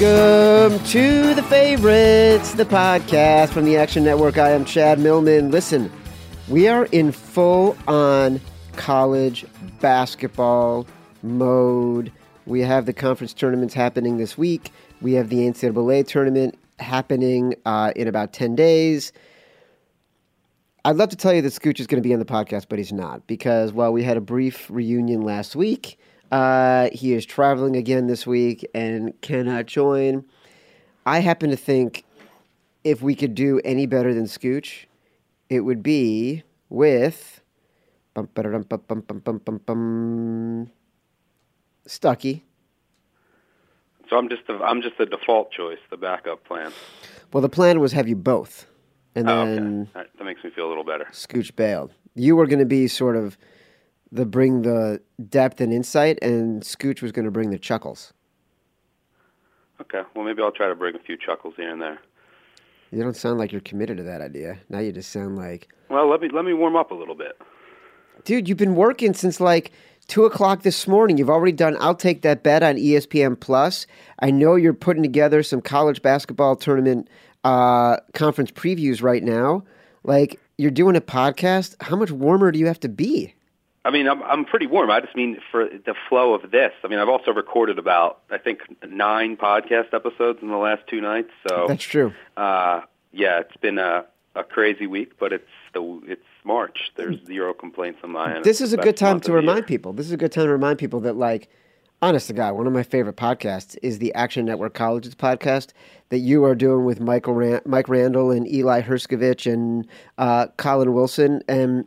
Welcome to the favorites, the podcast from the Action Network. I am Chad Millman. Listen, we are in full on college basketball mode. We have the conference tournaments happening this week. We have the NCAA tournament happening uh, in about 10 days. I'd love to tell you that Scooch is going to be on the podcast, but he's not because while we had a brief reunion last week, uh, he is traveling again this week and cannot join. I happen to think if we could do any better than Scooch, it would be with Stuckey. So I'm just the I'm just the default choice, the backup plan. Well, the plan was have you both, and Oh, then okay. Right, that makes me feel a little better. Scooch bailed. You were going to be sort of the bring the depth and insight, and Scooch was going to bring the chuckles. Okay, well maybe I'll try to bring a few chuckles here and there. You don't sound like you're committed to that idea. Now you just sound like, Well, let me let me warm up a little bit. dude, you've been working since like two o'clock this morning. You've already done. I'll take that bet on ESPN Plus. I know you're putting together some college basketball tournament uh, conference previews right now. Like you're doing a podcast. How much warmer do you have to be? I mean, I'm I'm pretty warm. I just mean for the flow of this. I mean, I've also recorded about I think nine podcast episodes in the last two nights. So That's true. uh, yeah, it's been a a crazy week, but it's the it's March. There's zero complaints on my end. This is a good time to remind year. people. This is a good time to remind people that, like, honest to God, one of my favorite podcasts is the Action Network Colleges podcast that you are doing with Michael Ran- Mike Randle and Eli Hershkovich and uh, Colin Wilson. And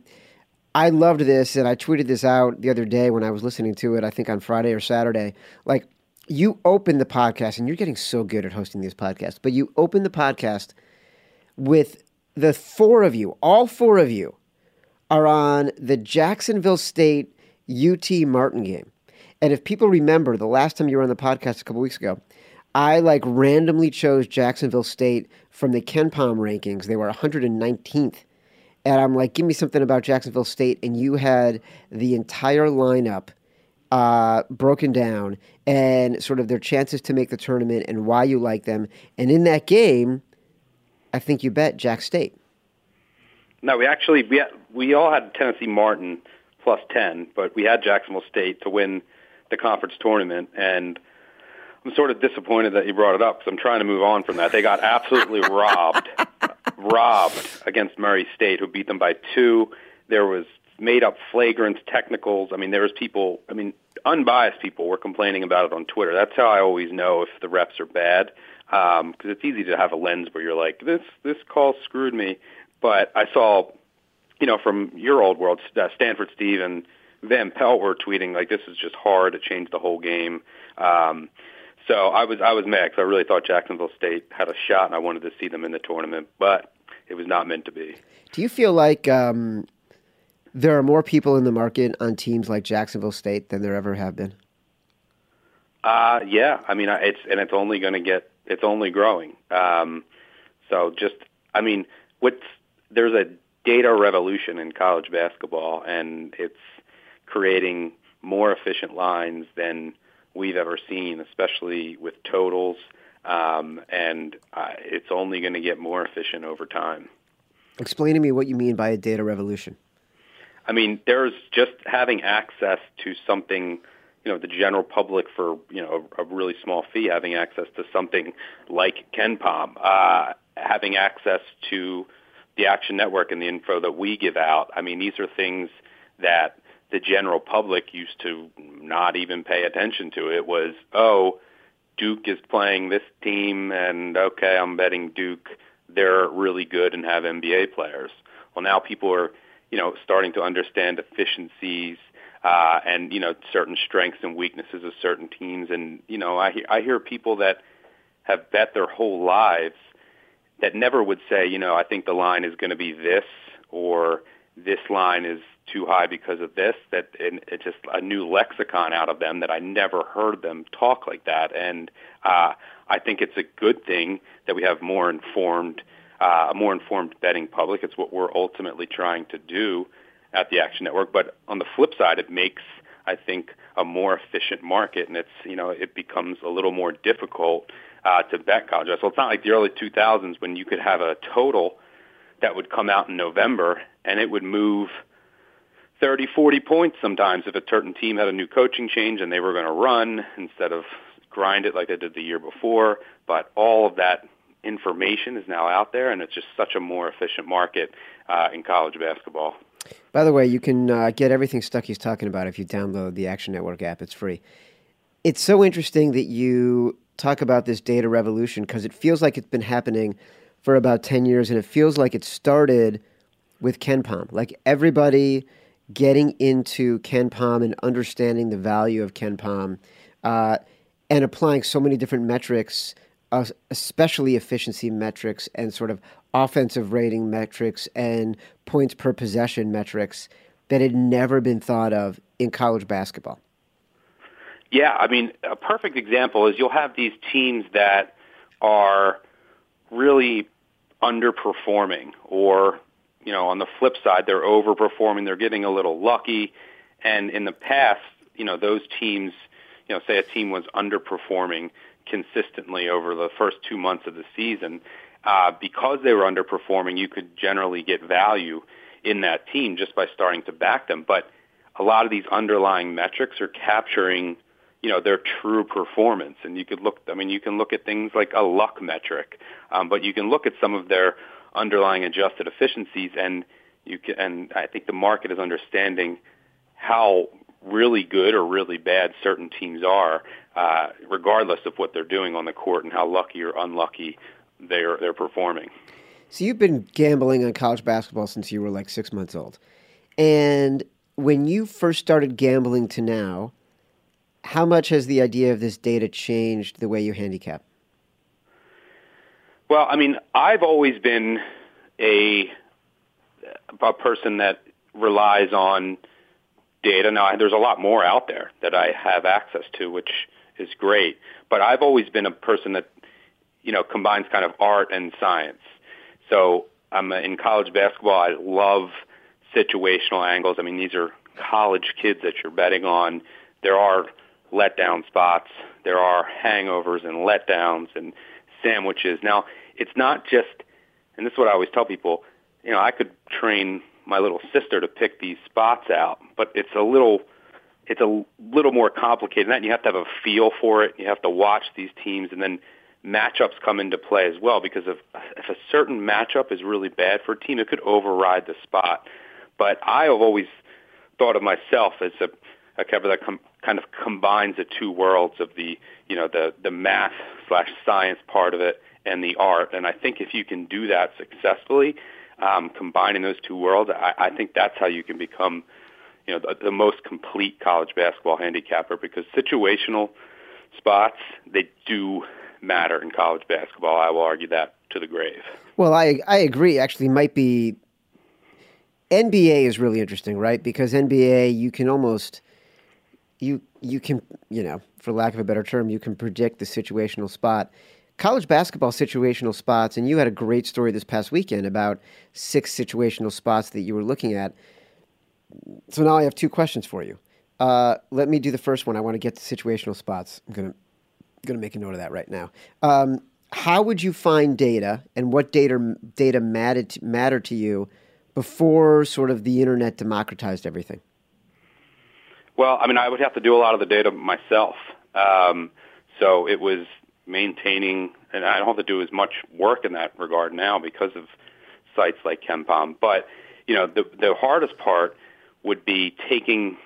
I loved this, and I tweeted this out the other day when I was listening to it. I think on Friday or Saturday. Like, you open the podcast, and you're getting so good at hosting these podcasts. But you open the podcast with the four of you, all four of you are on the Jacksonville State UT Martin game. And if people remember the last time you were on the podcast a couple weeks ago, I like randomly chose Jacksonville State from the KenPom rankings. They were 119th. And I'm like, give me something about Jacksonville State. And you had the entire lineup uh, broken down and sort of their chances to make the tournament and why you like them. And in that game, I think you bet Jack State. No, we actually we we all had Tennessee Martin plus ten, but we had Jacksonville State to win the conference tournament, and I'm sort of disappointed that you brought it up because I'm trying to move on from that. They got absolutely robbed, robbed against Murray State, who beat them by two. There was made up flagrants, technicals. I mean, there was people. I mean, unbiased people were complaining about it on Twitter. That's how I always know if the refs are bad because it's easy to have a lens where you're like, this this call screwed me. But I saw, you know, from your old world, uh, Stanford Steve and Van Pelt were tweeting like, this is just hard. It changed the whole game. Um, so I was I was mad because I really thought Jacksonville State had a shot, and I wanted to see them in the tournament, but it was not meant to be. Do you feel like um, there are more people in the market on teams like Jacksonville State than there ever have been? Uh, yeah, I mean, it's and it's only going to get it's only growing. Um, so just, I mean, what's there's a data revolution in college basketball, and it's creating more efficient lines than we've ever seen, especially with totals. Um, and uh, it's only going to get more efficient over time. Explain to me what you mean by a data revolution. I mean, there's just having access to something, you know, the general public for, you know, a, a really small fee, having access to something like KenPom, uh, having access to the Action Network and the info that we give out. I mean, these are things that the general public used to not even pay attention to. It was, oh, Duke is playing this team, and okay, I'm betting Duke. They're really good and have NBA players. Well, now people are, you know, starting to understand efficiencies uh, and you know certain strengths and weaknesses of certain teams. And you know, I I hear people that have bet their whole lives that never would say, you know, I think the line is going to be this or this line is too high because of this. That and it's just a new lexicon out of them that I never heard them talk like that. And uh, I think it's a good thing that we have more informed, uh, a more informed betting public. It's what we're ultimately trying to do at the Action Network. But on the flip side, it makes I think a more efficient market, and it's you know it becomes a little more difficult uh, to bet college so It's not like the early 2000s when you could have a total that would come out in November and it would move 30, 40 points sometimes if a certain team had a new coaching change and they were going to run instead of grind it like they did the year before. But all of that information is now out there, and it's just such a more efficient market uh, in college basketball. By the way, you can uh, get everything Stuckey's talking about if you download the Action Network app. It's free. It's so interesting that you talk about this data revolution because it feels like it's been happening for about 10 years, and it feels like it started with KenPom. Like everybody getting into KenPom and understanding the value of KenPom uh, and applying so many different metrics, uh, especially efficiency metrics and sort of offensive rating metrics and points per possession metrics that had never been thought of in college basketball. Yeah, I mean, a perfect example is you'll have these teams that are really underperforming or you know on the flip side they're overperforming they're getting a little lucky. And in the past you know those teams you know say a team was underperforming consistently over the first two months of the season uh, because they were underperforming you could generally get value in that team just by starting to back them. But a lot of these underlying metrics are capturing you know their true performance. And you could look i mean you can look at things like a luck metric um, but you can look at some of their underlying adjusted efficiencies and you can and i think the market is understanding how really good or really bad certain teams are uh, regardless of what they're doing on the court and how lucky or unlucky they're they're performing so you've been gambling on college basketball since you were like six months old and when you first started gambling to now how much has the idea of this data changed the way you handicap? Well, I mean, I've always been a a person that relies on data. Now, there's a lot more out there that I have access to, which is great. But I've always been a person that you know combines kind of art and science. So I'm in college basketball. I love situational angles. I mean, these are college kids that you're betting on. There are letdown spots. There are hangovers and letdowns and sandwiches. Now, it's not just, and this is what I always tell people, you know, I could train my little sister to pick these spots out, but it's a little, it's a little more complicated than that. You have to have a feel for it. You have to watch these teams and then matchups come into play as well because if, if a certain matchup is really bad for a team, it could override the spot. But I have always thought of myself as a, a cover that com- kind of combines the two worlds of the you know the the math slash science part of it and the art. And I think if you can do that successfully, um, combining those two worlds, I, I think that's how you can become you know the, the most complete college basketball handicapper because situational spots they do matter in college basketball. I will argue that to the grave. Well, I I agree. Actually, might be NBA is really interesting, right? Because NBA you can almost you you can you know for lack of a better term you can predict the situational spot college basketball situational spots and you had a great story this past weekend about six situational spots that you were looking at. So now i have two questions for you. Uh, let me do the first one. I want to get to situational spots. I'm going to make a note of that right now. Um, how would you find data and what data data mattered to, to you before sort of the internet democratized everything? Well, I mean, I would have to do a lot of the data myself. Um, so it was maintaining, and I don't have to do as much work in that regard now because of sites like KenPom. But you know, the the hardest part would be taking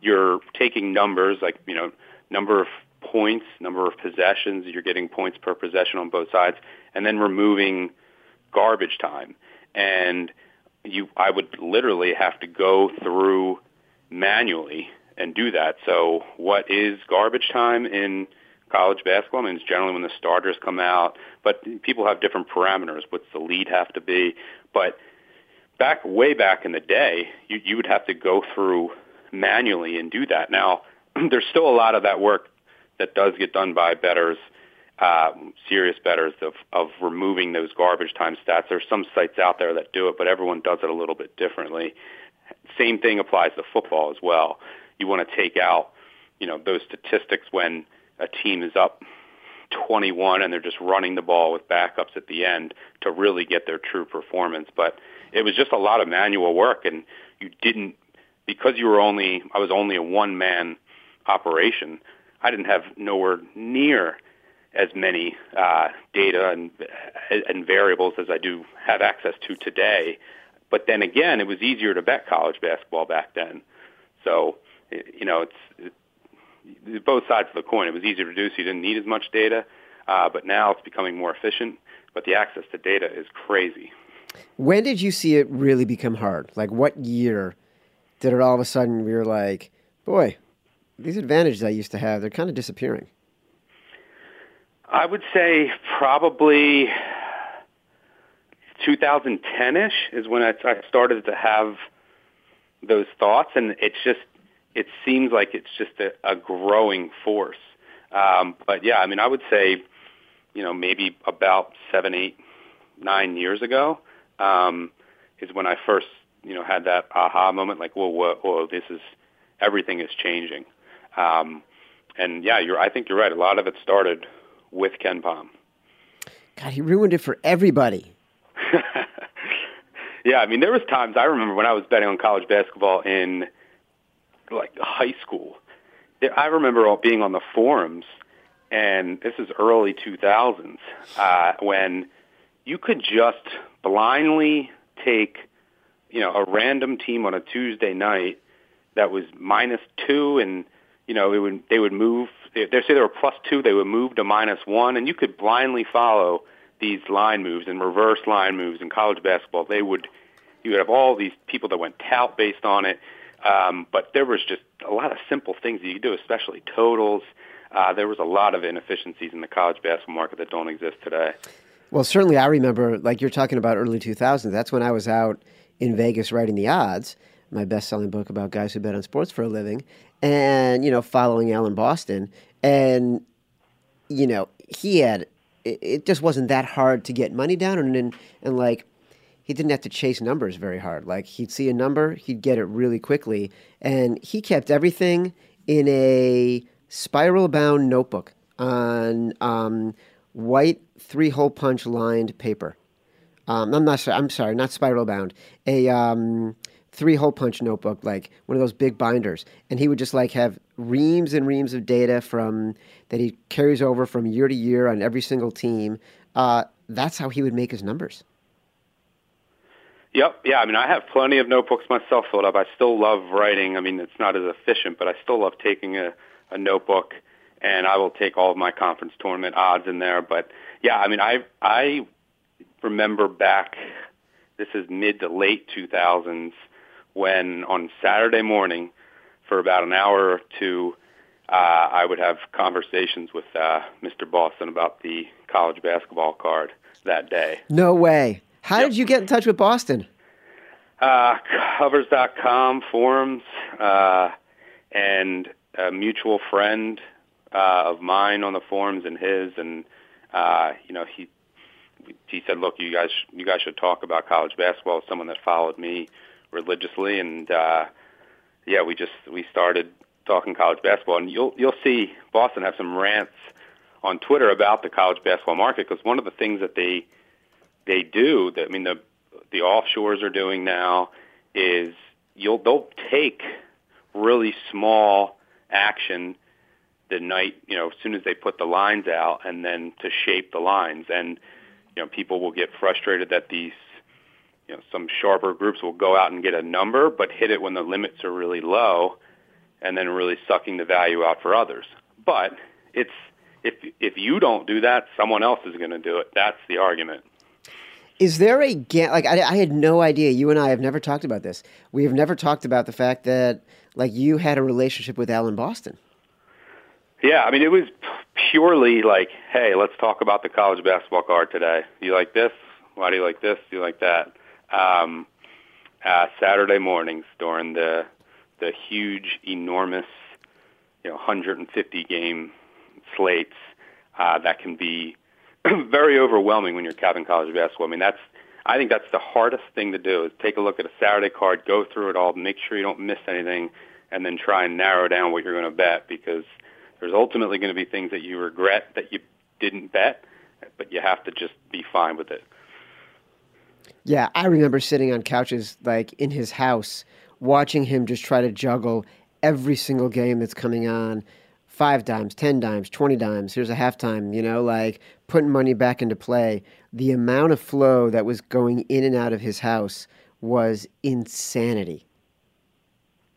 your taking numbers like you know number of points, number of possessions. You're getting points per possession on both sides, and then removing garbage time. And you, I would literally have to go through manually and do that. So what is garbage time in college basketball? I mean, it's generally when the starters come out, but people have different parameters. What's the lead have to be? But back way back in the day, you, you would have to go through manually and do that. Now, there's still a lot of that work that does get done by betters, uh, serious betters of, of removing those garbage time stats. There's some sites out there that do it, but everyone does it a little bit differently. Same thing applies to football as well you want to take out, you know, those statistics when a team is up 21 and they're just running the ball with backups at the end to really get their true performance. But it was just a lot of manual work, and you didn't because you were only I was only a one man operation. I didn't have nowhere near as many uh, data and, and variables as I do have access to today. But then again, it was easier to bet college basketball back then. So, you know, it's, it's both sides of the coin. It was easier to do, so you didn't need as much data. Uh, but now it's becoming more efficient. But the access to data is crazy. When did you see it really become hard? Like, what year did it all of a sudden we were like, boy, these advantages I used to have, they're kind of disappearing? I would say probably 2010ish is when I, I started to have those thoughts, and it's just it seems like it's just a, a growing force. Um, but yeah, I mean, I would say, you know, maybe about seven, eight, nine years ago um, is when I first, you know, had that aha moment, like, whoa, whoa, whoa this is everything is changing. Um, and yeah, you're. I think you're right. A lot of it started with KenPom. God, he ruined it for everybody. yeah, I mean, there was times I remember when I was betting on college basketball in like high school. I remember being on the forums, and this is early 2000s uh, when you could just blindly take, you know, a random team on a Tuesday night that was minus two, and you know, it would they would move. They say they were plus two, they would move to minus one, and you could blindly follow these line moves and reverse line moves in college basketball. They would you would have all these people that went tout based on it, um, but there was just a lot of simple things that you could do, especially totals. Uh, there was a lot of inefficiencies in the college basketball market that don't exist today. Well, certainly I remember, like you're talking about early 2000s, that's when I was out in Vegas writing the odds, my best selling book about guys who bet on sports for a living, and, you know, following Alan Boston. And, you know, he had, it, it just wasn't that hard to get money down. And, and, and like, he didn't have to chase numbers very hard. Like, he'd see a number, he'd get it really quickly. And he kept everything in a spiral bound notebook on um, white three hole punch lined paper. Um, I'm not. I'm sorry, not spiral bound. A um, three hole punch notebook, like one of those big binders, and he would just like have reams and reams of data from that he carries over from year to year on every single team. Uh, that's how he would make his numbers. Yep. Yeah. I mean, I have plenty of notebooks myself filled up. I still love writing. I mean, it's not as efficient, but I still love taking a, a notebook and I will take all of my conference tournament odds in there. But yeah, I mean, I I remember back. This is mid to late 2000s when on Saturday morning, for about an hour or two, uh, I would have conversations with uh, Mr. Boston about the college basketball card that day. No way. How yep. did you get in touch with Boston? Uh, covers.com forums uh, and a mutual friend uh, of mine on the forums and his, and uh, you know he he said, "Look, you guys you guys should talk about college basketball." Someone that followed me religiously, and uh, yeah, we just we started talking college basketball, and you'll you'll see Boston have some rants on Twitter about the college basketball market because one of the things that they they do I mean the the offshores are doing now is you'll they'll take really small action the night, you know, as soon as they put the lines out and then to shape the lines. And, you know, people will get frustrated that these, you know, some sharper groups will go out and get a number, but hit it when the limits are really low and then really sucking the value out for others. But it's, if, if you don't do that, someone else is going to do it. That's the argument. Is there a gap? like I, I had no idea. You and I have never talked about this. We have never talked about the fact that like you had a relationship with Alan Boston. Yeah, I mean, it was purely like, hey, let's talk about the college basketball card today. You like this? Why do you like this? Do you like that? Um, uh, Saturday mornings during the the huge, enormous, you know, 150 game slates uh, that can be very overwhelming when you're capping college basketball. I mean, that's I think that's the hardest thing to do is take a look at a Saturday card, go through it all, make sure you don't miss anything, and then try and narrow down what you're going to bet because there's ultimately going to be things that you regret that you didn't bet, but you have to just be fine with it. Yeah, I remember sitting on couches like in his house, watching him just try to juggle every single game that's coming on. Five dimes, ten dimes, twenty dimes. Here's a halftime. You know, like putting money back into play. The amount of flow that was going in and out of his house was insanity.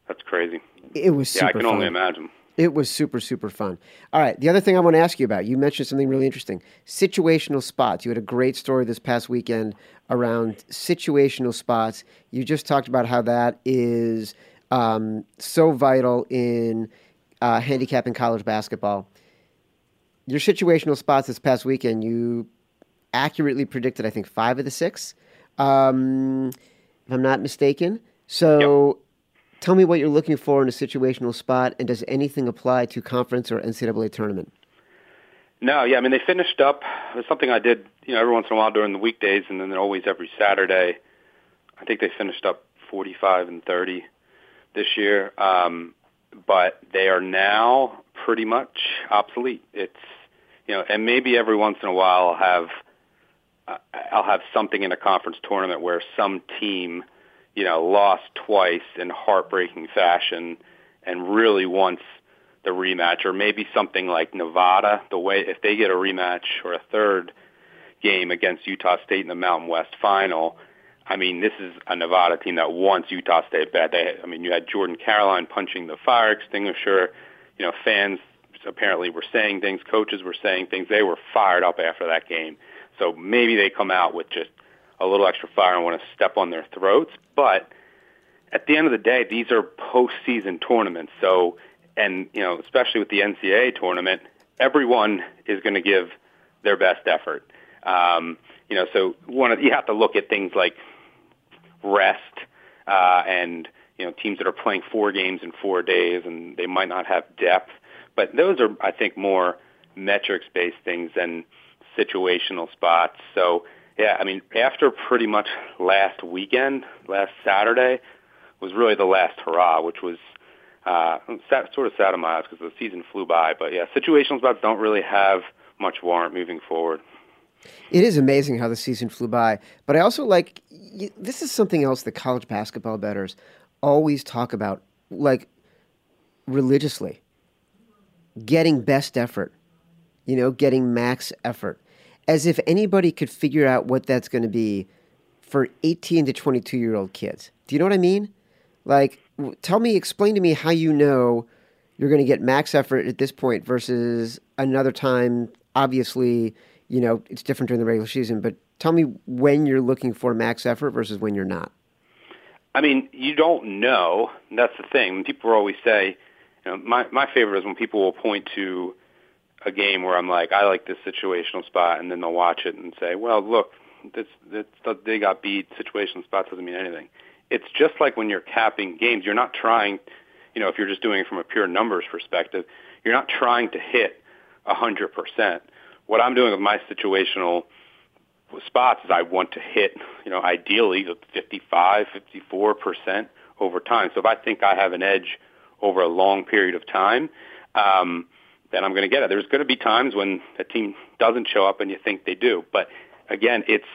That's crazy. It was yeah, I can only imagine. It was super, super fun. All right. The other thing I want to ask you about, you mentioned something really interesting situational spots. You had a great story this past weekend around situational spots. You just talked about how that is um, so vital in uh, handicapping college basketball. Your situational spots this past weekend, you accurately predicted, I think, five of the six, um, if I'm not mistaken. So. Tell me what you're looking for in a situational spot, and does anything apply to conference or NCAA tournament? No, yeah, I mean they finished up. It was something I did, you know, every once in a while during the weekdays, and then always every Saturday. I think they finished up 45 and 30 this year, um, but they are now pretty much obsolete. It's you know, and maybe every once in a while I'll have uh, I'll have something in a conference tournament where some team you know, lost twice in heartbreaking fashion and really wants the rematch or maybe something like Nevada, the way if they get a rematch or a third game against Utah State in the Mountain West final, I mean, this is a Nevada team that wants Utah State bad. They, I mean, you had Jordan Caroline punching the fire extinguisher. You know, fans apparently were saying things, coaches were saying things. They were fired up after that game. So maybe they come out with just a little extra fire and want to step on their throats. But at the end of the day, these are postseason tournaments. So, and you know, especially with the NCAA tournament, everyone is going to give their best effort. Um, you know, so one of, you have to look at things like rest uh, and you know teams that are playing four games in four days and they might not have depth. But those are, I think, more metrics-based things than situational spots. So yeah, I mean, after pretty much last weekend, last Saturday was really the last hurrah, which was uh, sort of sad because the season flew by. But yeah, situational spots don't really have much warrant moving forward. It is amazing how the season flew by, but I also like this is something else that college basketball bettors always talk about, like religiously. Getting best effort, you know, getting max effort as if anybody could figure out what that's going to be for 18 to 22 year old kids. Do you know what I mean? Like, tell me, explain to me how you know you're going to get max effort at this point versus another time. Obviously, you know, it's different during the regular season, but tell me when you're looking for max effort versus when you're not. I mean, you don't know. That's the thing. People always say, you know, my my favorite is when people will point to a game where I'm like, I like this situational spot, and then they'll watch it and say, well, look, this, this they got beat. Situational spot doesn't mean anything. It's just like when you're capping games. You're not trying, you know, if you're just doing it from a pure numbers perspective, you're not trying to hit a hundred percent. What I'm doing with my situational spots is I want to hit, you know, ideally 55, 54 percent over time. So if I think I have an edge over a long period of time. Um, then I'm going to get it. There's going to be times when a team doesn't show up and you think they do. But again, it's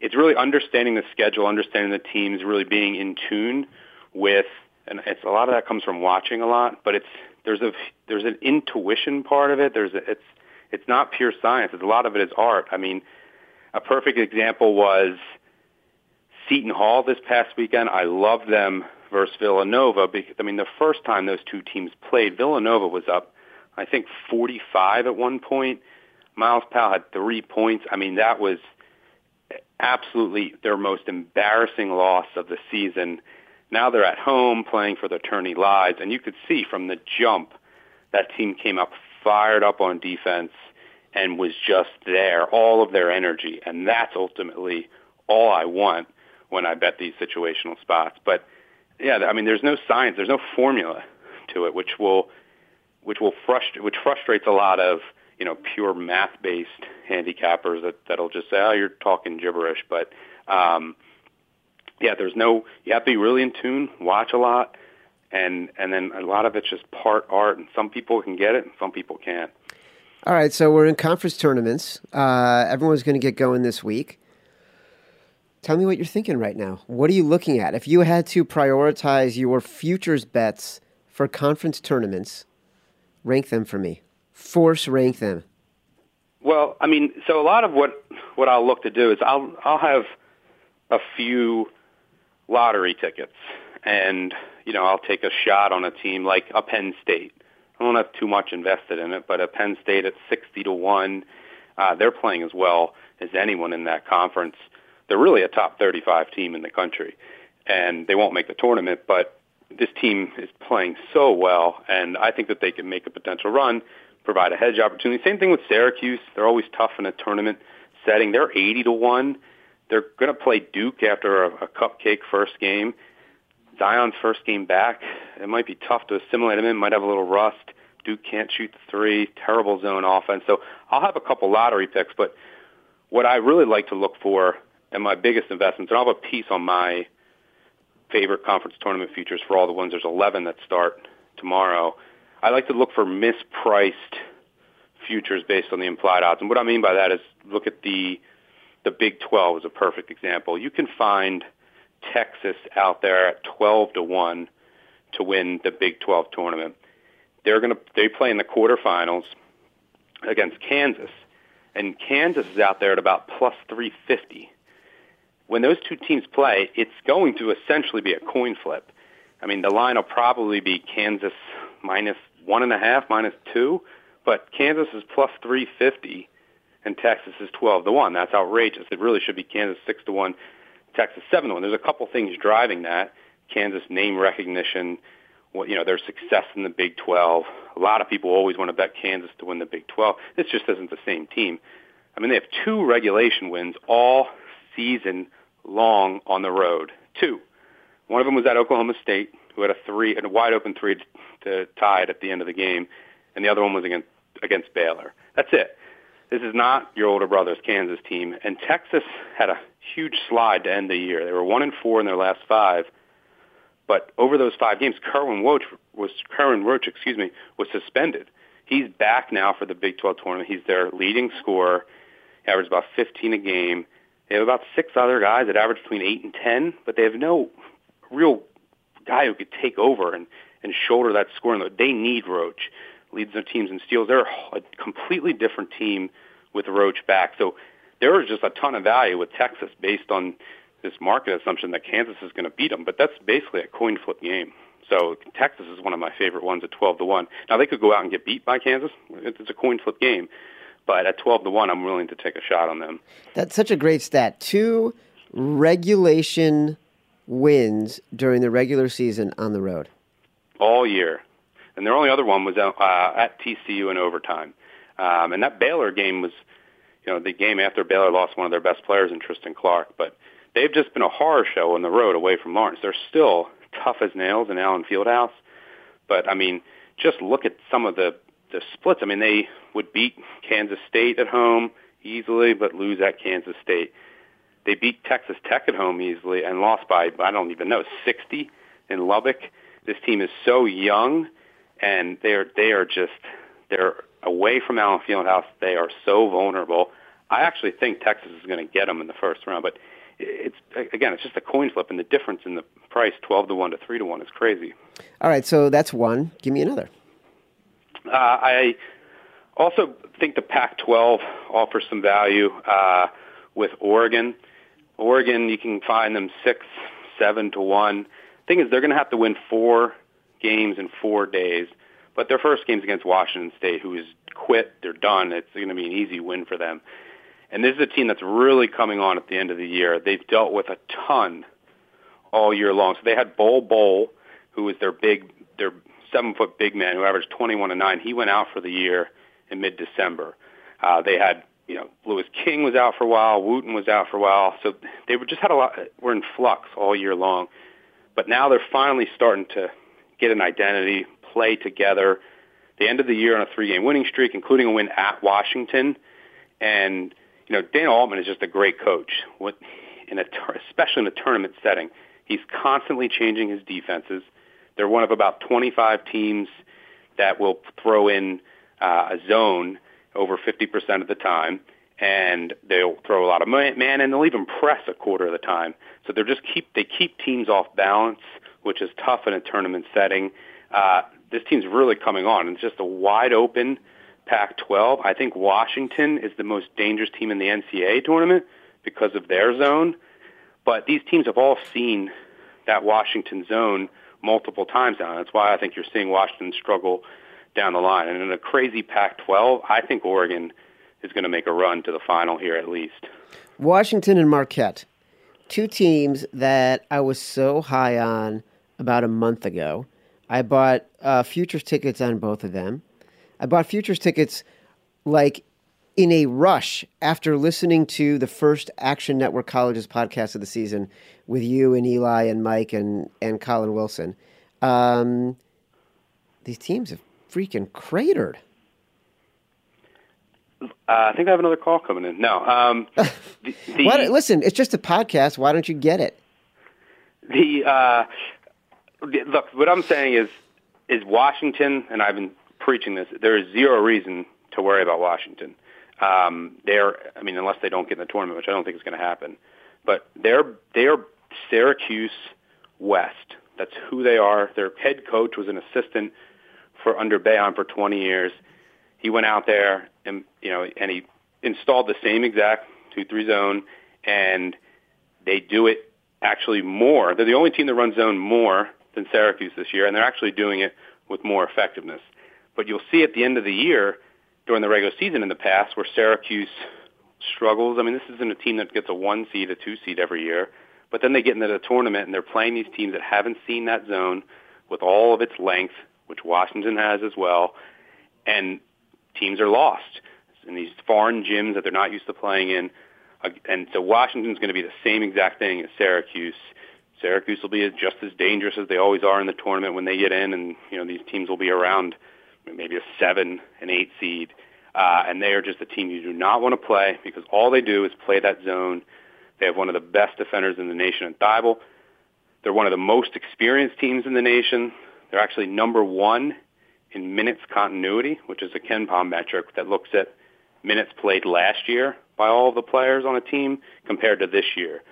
it's really understanding the schedule, understanding the teams, really being in tune with, and it's a lot of that comes from watching a lot. But it's there's a there's an intuition part of it. There's a, it's it's not pure science. It's, a lot of it is art. I mean, a perfect example was Seton Hall this past weekend. I loved them versus Villanova because I mean the first time those two teams played, Villanova was up I think 45 at one point. Myles Powell had three points. I mean, that was absolutely their most embarrassing loss of the season. Now they're at home playing for the tourney lives, and you could see from the jump that team came up fired up on defense and was just there, all of their energy, and that's ultimately all I want when I bet these situational spots. But yeah, I mean, there's no science, there's no formula to it, which will which will frustrate, which frustrates a lot of you know pure math-based handicappers that that'll just say, "Oh, you're talking gibberish." But um, yeah, there's no. You have to be really in tune, watch a lot, and and then a lot of it's just part art. And some people can get it, and some people can't. All right, so we're in conference tournaments. Uh, everyone's going to get going this week. Tell me what you're thinking right now. What are you looking at? If you had to prioritize your futures bets for conference tournaments, rank them for me. Force rank them. Well, I mean, so a lot of what what I'll look to do is I'll I'll have a few lottery tickets, and you know I'll take a shot on a team like a Penn State. I don't have too much invested in it, but a Penn State at sixty to one, uh, they're playing as well as anyone in that conference they're really a top 35 team in the country, and they won't make the tournament. But this team is playing so well, and I think that they can make a potential run, provide a hedge opportunity. Same thing with Syracuse; they're always tough in a tournament setting. They're 80 to one. They're going to play Duke after a, a cupcake first game. Zion's first game back. It might be tough to assimilate him in. Might have a little rust. Duke can't shoot the three. Terrible zone offense. So I'll have a couple lottery picks, but what I really like to look for and my biggest investments, and I'll have a piece on my favorite conference tournament futures for all the ones. There's 11 that start tomorrow. I like to look for mispriced futures based on the implied odds. And what I mean by that is look at the the Big 12 is a perfect example. You can find Texas out there at 12 to 1 to win the Big 12 tournament. They're going to they play in the quarterfinals against Kansas. And Kansas is out there at about plus 350 when those two teams play, it's going to essentially be a coin flip. I mean, the line will probably be Kansas minus one and a half, minus two, but Kansas is plus 350 and Texas is 12 to 1. That's outrageous. It really should be Kansas 6 to 1, Texas 7 to 1. There's a couple things driving that. Kansas name recognition, what you know, their success in the Big 12. A lot of people always want to bet Kansas to win the Big 12. This just isn't the same team. I mean, they have two regulation wins all season long on the road. Two. One of them was at Oklahoma State, who had a three a wide open three to, to tie it at the end of the game, and the other one was against against Baylor. That's it. This is not your older brother's Kansas team. And Texas had a huge slide to end the year. They were one and four in their last five. But over those five games, Kerwin Roach was Kerwin Roach, excuse me, was suspended. He's back now for the Big 12 tournament. He's their leading scorer. He averaged about 15 a game. They have about six other guys that average between eight and ten, but they have no real guy who could take over and and shoulder that scoring. They need Roach. Leads their teams in steals. They're a completely different team with Roach back. So there is just a ton of value with Texas based on this market assumption that Kansas is going to beat them. But that's basically a coin flip game. So Texas is one of my favorite ones at 12 to 1. Now they could go out and get beat by Kansas. It's a coin flip game. But at 12 to 1, I'm willing to take a shot on them. That's such a great stat. Two regulation wins during the regular season on the road. All year. And their only other one was uh, at TCU in overtime. Um, and that Baylor game was, you know, the game after Baylor lost one of their best players in Tristan Clark. But they've just been a horror show on the road away from Lawrence. They're still tough as nails in Allen Fieldhouse. But, I mean, just look at some of the the splits. I mean, they would beat Kansas State at home easily, but lose at Kansas State. They beat Texas Tech at home easily and lost by I don't even know 60 in Lubbock. This team is so young, and they're they are just they're away from Allen Fieldhouse. They are so vulnerable. I actually think Texas is going to get them in the first round, but it's again, it's just a coin flip, and the difference in the price, twelve to one to three to one, is crazy. All right, so that's one. Give me another. Uh, I also think the Pac-12 offers some value uh, with Oregon. Oregon, you can find them six, seven to one. Thing is, they're going to have to win four games in four days. But their first game's against Washington State, who is quit. They're done. It's going to be an easy win for them. And this is a team that's really coming on at the end of the year. They've dealt with a ton all year long. So they had Bol Bol, who was their big their seven foot big man who averaged 21 and 9. He went out for the year in mid December. Uh, they had, you know, Louis King was out for a while, Wooten was out for a while. So they were just had a lot, were in flux all year long. But now they're finally starting to get an identity, play together. They ended the year on a three game winning streak, including a win at Washington. And, you know, Dana Altman is just a great coach. What, in a, especially in a tournament setting, he's constantly changing his defenses. They're one of about 25 teams that will throw in uh, a zone over 50% of the time, and they'll throw a lot of man, and they'll even press a quarter of the time. So they're just keep they keep teams off balance, which is tough in a tournament setting. Uh, this team's really coming on. It's just a wide open Pac-12. I think Washington is the most dangerous team in the NCAA tournament because of their zone. But these teams have all seen that Washington zone multiple times now. That's why I think you're seeing Washington struggle down the line. And in a crazy Pac-12, I think Oregon is going to make a run to the final here at least. Washington and Marquette, two teams that I was so high on about a month ago. I bought uh, futures tickets on both of them. I bought futures tickets like in a rush after listening to the first Action Network Colleges podcast of the season with you and Eli and Mike and, and Colin Wilson. Um, these teams have freaking cratered. Uh, I think I have another call coming in. No. Um, the, the, listen, it's just a podcast. Why don't you get it? The uh, look, what I'm saying is, is Washington, and I've been preaching this. There is zero reason to worry about Washington. Um, they're, I mean, unless they don't get in the tournament, which I don't think is going to happen. But they're they're Syracuse West. That's who they are. Their head coach was an assistant for under Boeheim for 20 years. He went out there and you know and he installed the same exact two three zone, and they do it actually more. They're the only team that runs zone more than Syracuse this year, and they're actually doing it with more effectiveness. But you'll see at the end of the year during the regular season in the past where Syracuse struggles. I mean, this isn't a team that gets a one seed, a two seed every year, but then they get into the tournament and they're playing these teams that haven't seen that zone with all of its length, which Washington has as well, and teams are lost in these foreign gyms that they're not used to playing in. And so Washington's going to be the same exact thing as Syracuse. Syracuse will be just as dangerous as they always are in the tournament when they get in, and you know these teams will be around maybe a seven, an eight seed, uh, and they are just a team you do not want to play because all they do is play that zone. They have one of the best defenders in the nation in Thybulle. They're one of the most experienced teams in the nation. They're actually number one in minutes continuity, which is a KenPom metric that looks at minutes played last year by all of the players on a team compared to this year.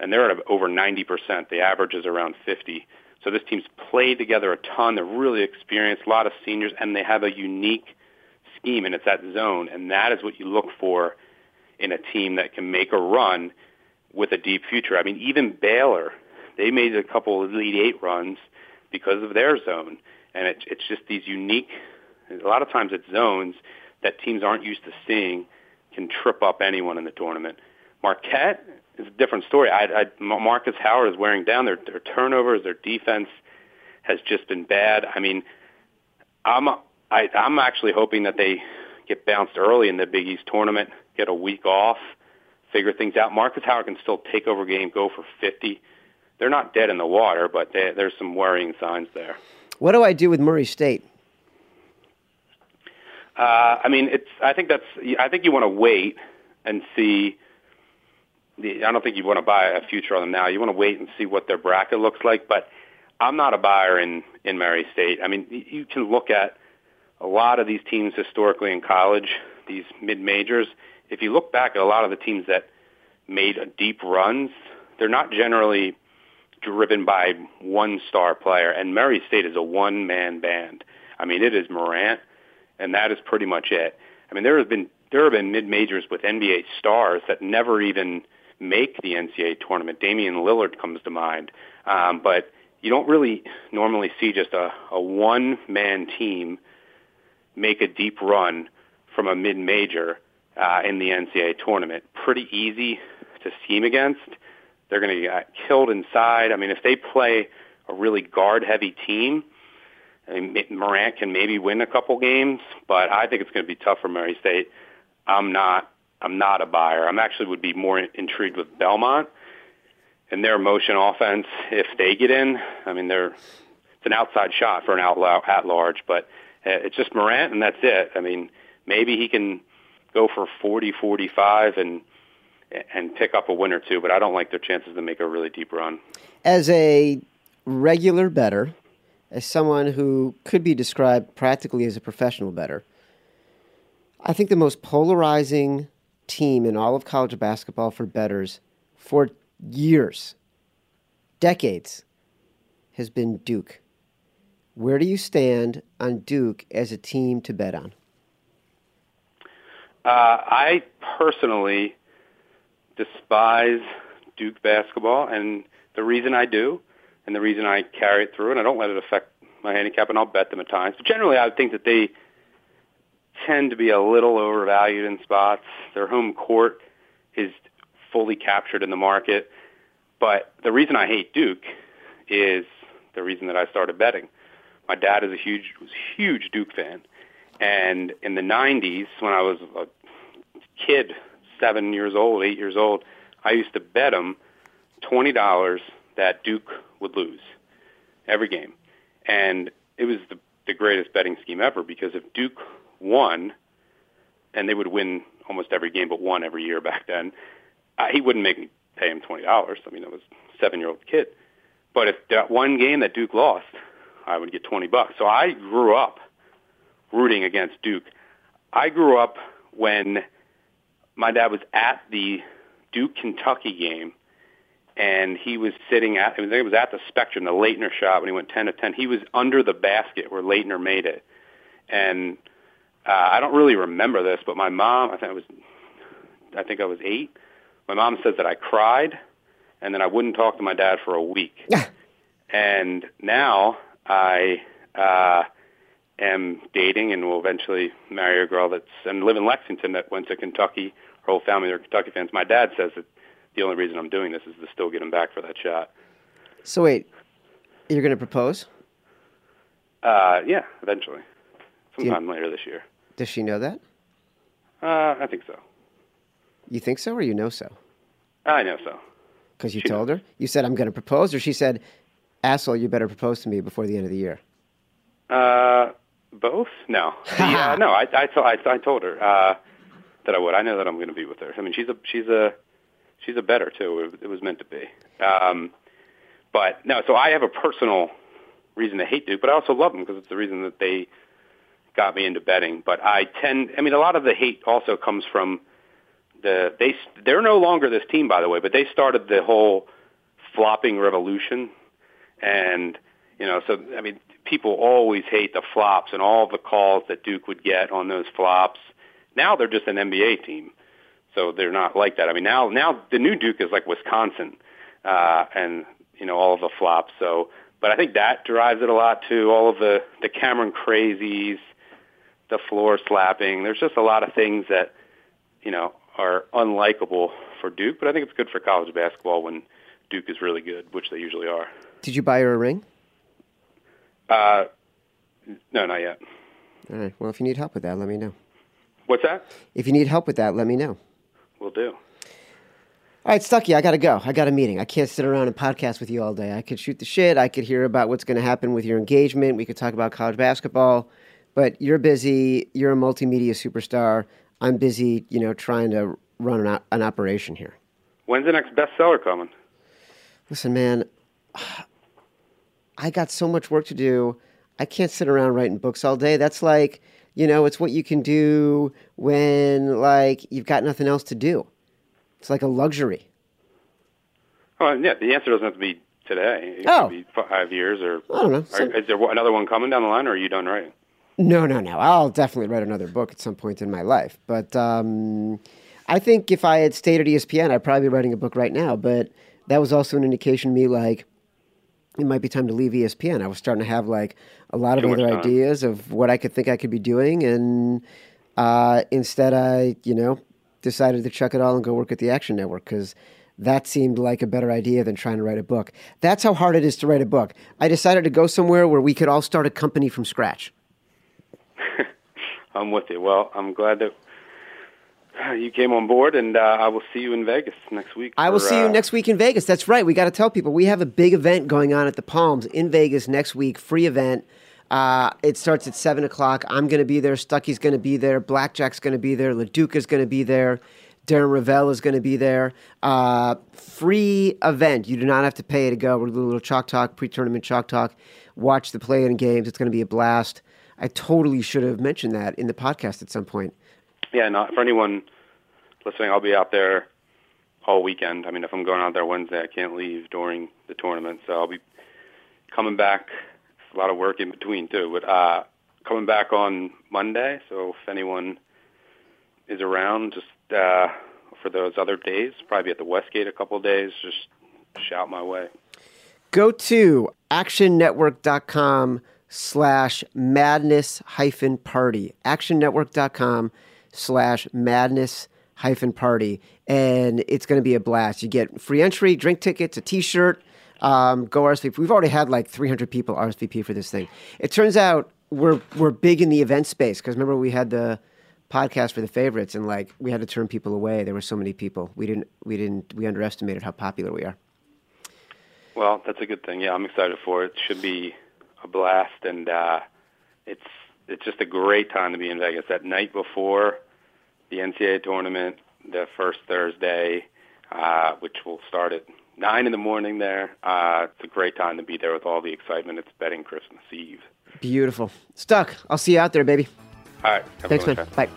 And they're at over 90%. The average is around 50. So this team's played together a ton. They're really experienced, a lot of seniors, and they have a unique scheme, and it's that zone. And that is what you look for in a team that can make a run with a deep future. I mean, even Baylor, they made a couple of Elite Eight runs because of their zone. And it, it's just these unique, a lot of times it's zones that teams aren't used to seeing can trip up anyone in the tournament. Marquette, is a different story. I, I, Marcus Howard is wearing down their, their turnovers. Their defense has just been bad. I mean, I'm I, I'm actually hoping that they get bounced early in the Big East tournament, get a week off, figure things out. Marcus Howard can still take over game, go for 50. They're not dead in the water, but they, there's some worrying signs there. What do I do with Murray State? Uh, I mean, it's. I think that's. I think you want to wait and see I don't think you want to buy a future on them now. You want to wait and see what their bracket looks like. But I'm not a buyer in in Murray State. I mean, you can look at a lot of these teams historically in college, these mid majors. If you look back at a lot of the teams that made deep runs, they're not generally driven by one star player. And Murray State is a one man band. I mean, it is Morant, and that is pretty much it. I mean, there have been there have been mid majors with NBA stars that never even make the NCAA tournament. Damian Lillard comes to mind, um, but you don't really normally see just a, a one-man team make a deep run from a mid-major uh, in the NCAA tournament. Pretty easy to scheme against. They're going to get killed inside. I mean, if they play a really guard-heavy team, I mean, Morant can maybe win a couple games, but I think it's going to be tough for Murray State. I'm not I'm not a buyer. I'm actually would be more intrigued with Belmont and their motion offense if they get in. I mean, they're it's an outside shot for an outlaw at large, but uh, it's just Morant and that's it. I mean, maybe he can go for 40, 45 and and pick up a win or two, but I don't like their chances to make a really deep run. As a regular better, as someone who could be described practically as a professional better, I think the most polarizing team in all of college basketball for betters for years, decades, has been Duke. Where do you stand on Duke as a team to bet on? Uh, I personally despise Duke basketball, and the reason I do, and the reason I carry it through, and I don't let it affect my handicap, and I'll bet them at times. But generally, I would think that they tend to be a little overvalued in spots. Their home court is fully captured in the market. But the reason I hate Duke is the reason that I started betting. My dad is a huge was huge Duke fan. And in the 90s, when I was a kid, seven years old, eight years old, I used to bet him $20 that Duke would lose every game. And it was the, the greatest betting scheme ever because if Duke won, and they would win almost every game but one every year back then, uh, he wouldn't make me pay him $20. I mean, I was a seven-year-old kid. But if that one game that Duke lost, I would get 20 bucks. So I grew up rooting against Duke. I grew up when my dad was at the Duke Kentucky game, and he was sitting at I think it was at the Spectrum, the Laettner shot when he went 10 to 10. He was under the basket where Laettner made it, and uh, I don't really remember this, but my mom, I think I was, I think I was eight. My mom says that I cried, and then I wouldn't talk to my dad for a week. and now I. uh am dating and will eventually marry a girl that's and live in Lexington that went to Kentucky. Her whole family are Kentucky fans. My dad says that the only reason I'm doing this is to still get him back for that shot. So wait, you're going to propose? Uh, yeah, eventually, sometime later this year. Does she know that? Uh, I think so. You think so, or you know so? I know so. Because you she told knows. her. You said I'm going to propose, or she said, "Asshole, you better propose to me before the end of the year." Uh, both? No. Yeah, no. I I, I, I told her uh, that I would. I know that I'm going to be with her. I mean, she's a she's a she's a better too. It, it was meant to be. Um, but no. So I have a personal reason to hate Duke, but I also love them because it's the reason that they got me into betting. But I tend. I mean, a lot of the hate also comes from the they. They're no longer this team, by the way, but they started the whole flopping revolution, and you know, so I mean, people always hate the flops and all the calls that Duke would get on those flops. Now they're just an NBA team, so they're not like that. I mean, now now the new Duke is like Wisconsin, uh, and you know all of the flops. So, but I think that drives it a lot too. All of the the Cameron crazies, the floor slapping. There's just a lot of things that you know are unlikable for Duke. But I think it's good for college basketball when Duke is really good, which they usually are. Did you buy her a ring? Uh, no, not yet. All right. Well, if you need help with that, let me know. What's that? If you need help with that, let me know. We'll do. All right, Stuckey, I got to go. I got a meeting. I can't sit around and podcast with you all day. I could shoot the shit. I could hear about what's going to happen with your engagement. We could talk about college basketball. But you're busy. You're a multimedia superstar. I'm busy, you know, trying to run an, an operation here. When's the next bestseller coming? Listen, man, I got so much work to do. I can't sit around writing books all day. That's like, you know, it's what you can do when like you've got nothing else to do. It's like a luxury. Oh yeah, the answer doesn't have to be today. It oh. could be five years or I don't know. Are, is there another one coming down the line, or are you done writing? No, no, no. I'll definitely write another book at some point in my life. But um, I think if I had stayed at ESPN, I'd probably be writing a book right now. But that was also an indication to me, like it might be time to leave ESPN. I was starting to have like a lot of Too other ideas of what I could think I could be doing, and uh, instead, I you know decided to chuck it all and go work at the Action Network because that seemed like a better idea than trying to write a book. That's how hard it is to write a book. I decided to go somewhere where we could all start a company from scratch. I'm with you. Well, I'm glad that you came on board, and uh, I will see you in Vegas next week. I will see you uh, next week in Vegas. That's right. We got to tell people we have a big event going on at the Palms in Vegas next week. Free event. Uh, it starts at seven o'clock. I'm going to be there. Stuckey's going to be there. Blackjack's going to be there. LaDuca's going to be there. Darren Rovell is going to be there. Uh, free event. You do not have to pay to go. We're doing a little chalk talk, pre-tournament chalk talk. Watch the play-in games. It's going to be a blast. I totally should have mentioned that in the podcast at some point. yeah, not for anyone listening. I'll be out there all weekend. I mean, if I'm going out there Wednesday, I can't leave during the tournament, so I'll be coming back. It's a lot of work in between too, but uh, coming back on Monday. So if anyone is around, just uh, for those other days, probably at the Westgate a couple of days, just shout my way. Go to actionnetwork.com slash madness hyphen party. Actionnetwork.com slash madness hyphen party. And it's going to be a blast. You get free entry, drink tickets, a t shirt. Um, go RSVP. We've already had like 300 people RSVP for this thing. It turns out we're we're big in the event space because remember we had the podcast for the favorites and like we had to turn people away. There were so many people. We didn't we didn't we underestimated how popular we are. Well, that's a good thing. Yeah, I'm excited for it. it should be a blast, and uh, it's it's just a great time to be in Vegas. That night before the NCAA tournament, the first Thursday, uh, which will start at nine in the morning. There, uh, it's a great time to be there with all the excitement. It's betting Christmas Eve. Beautiful, Stuck. I'll see you out there, baby. All right. Thanks, man. Bye.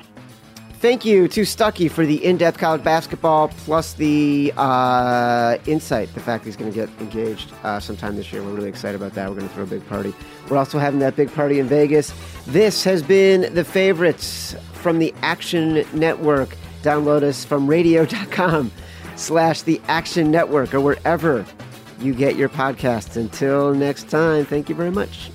Thank you to Stuckey for the in-depth college basketball plus the uh, insight, the fact he's going to get engaged uh, sometime this year. We're really excited about that. We're going to throw a big party. We're also having that big party in Vegas. This has been the favorites from the Action Network. Download us from radio.com slash the Action Network or wherever you get your podcasts. Until next time, thank you very much.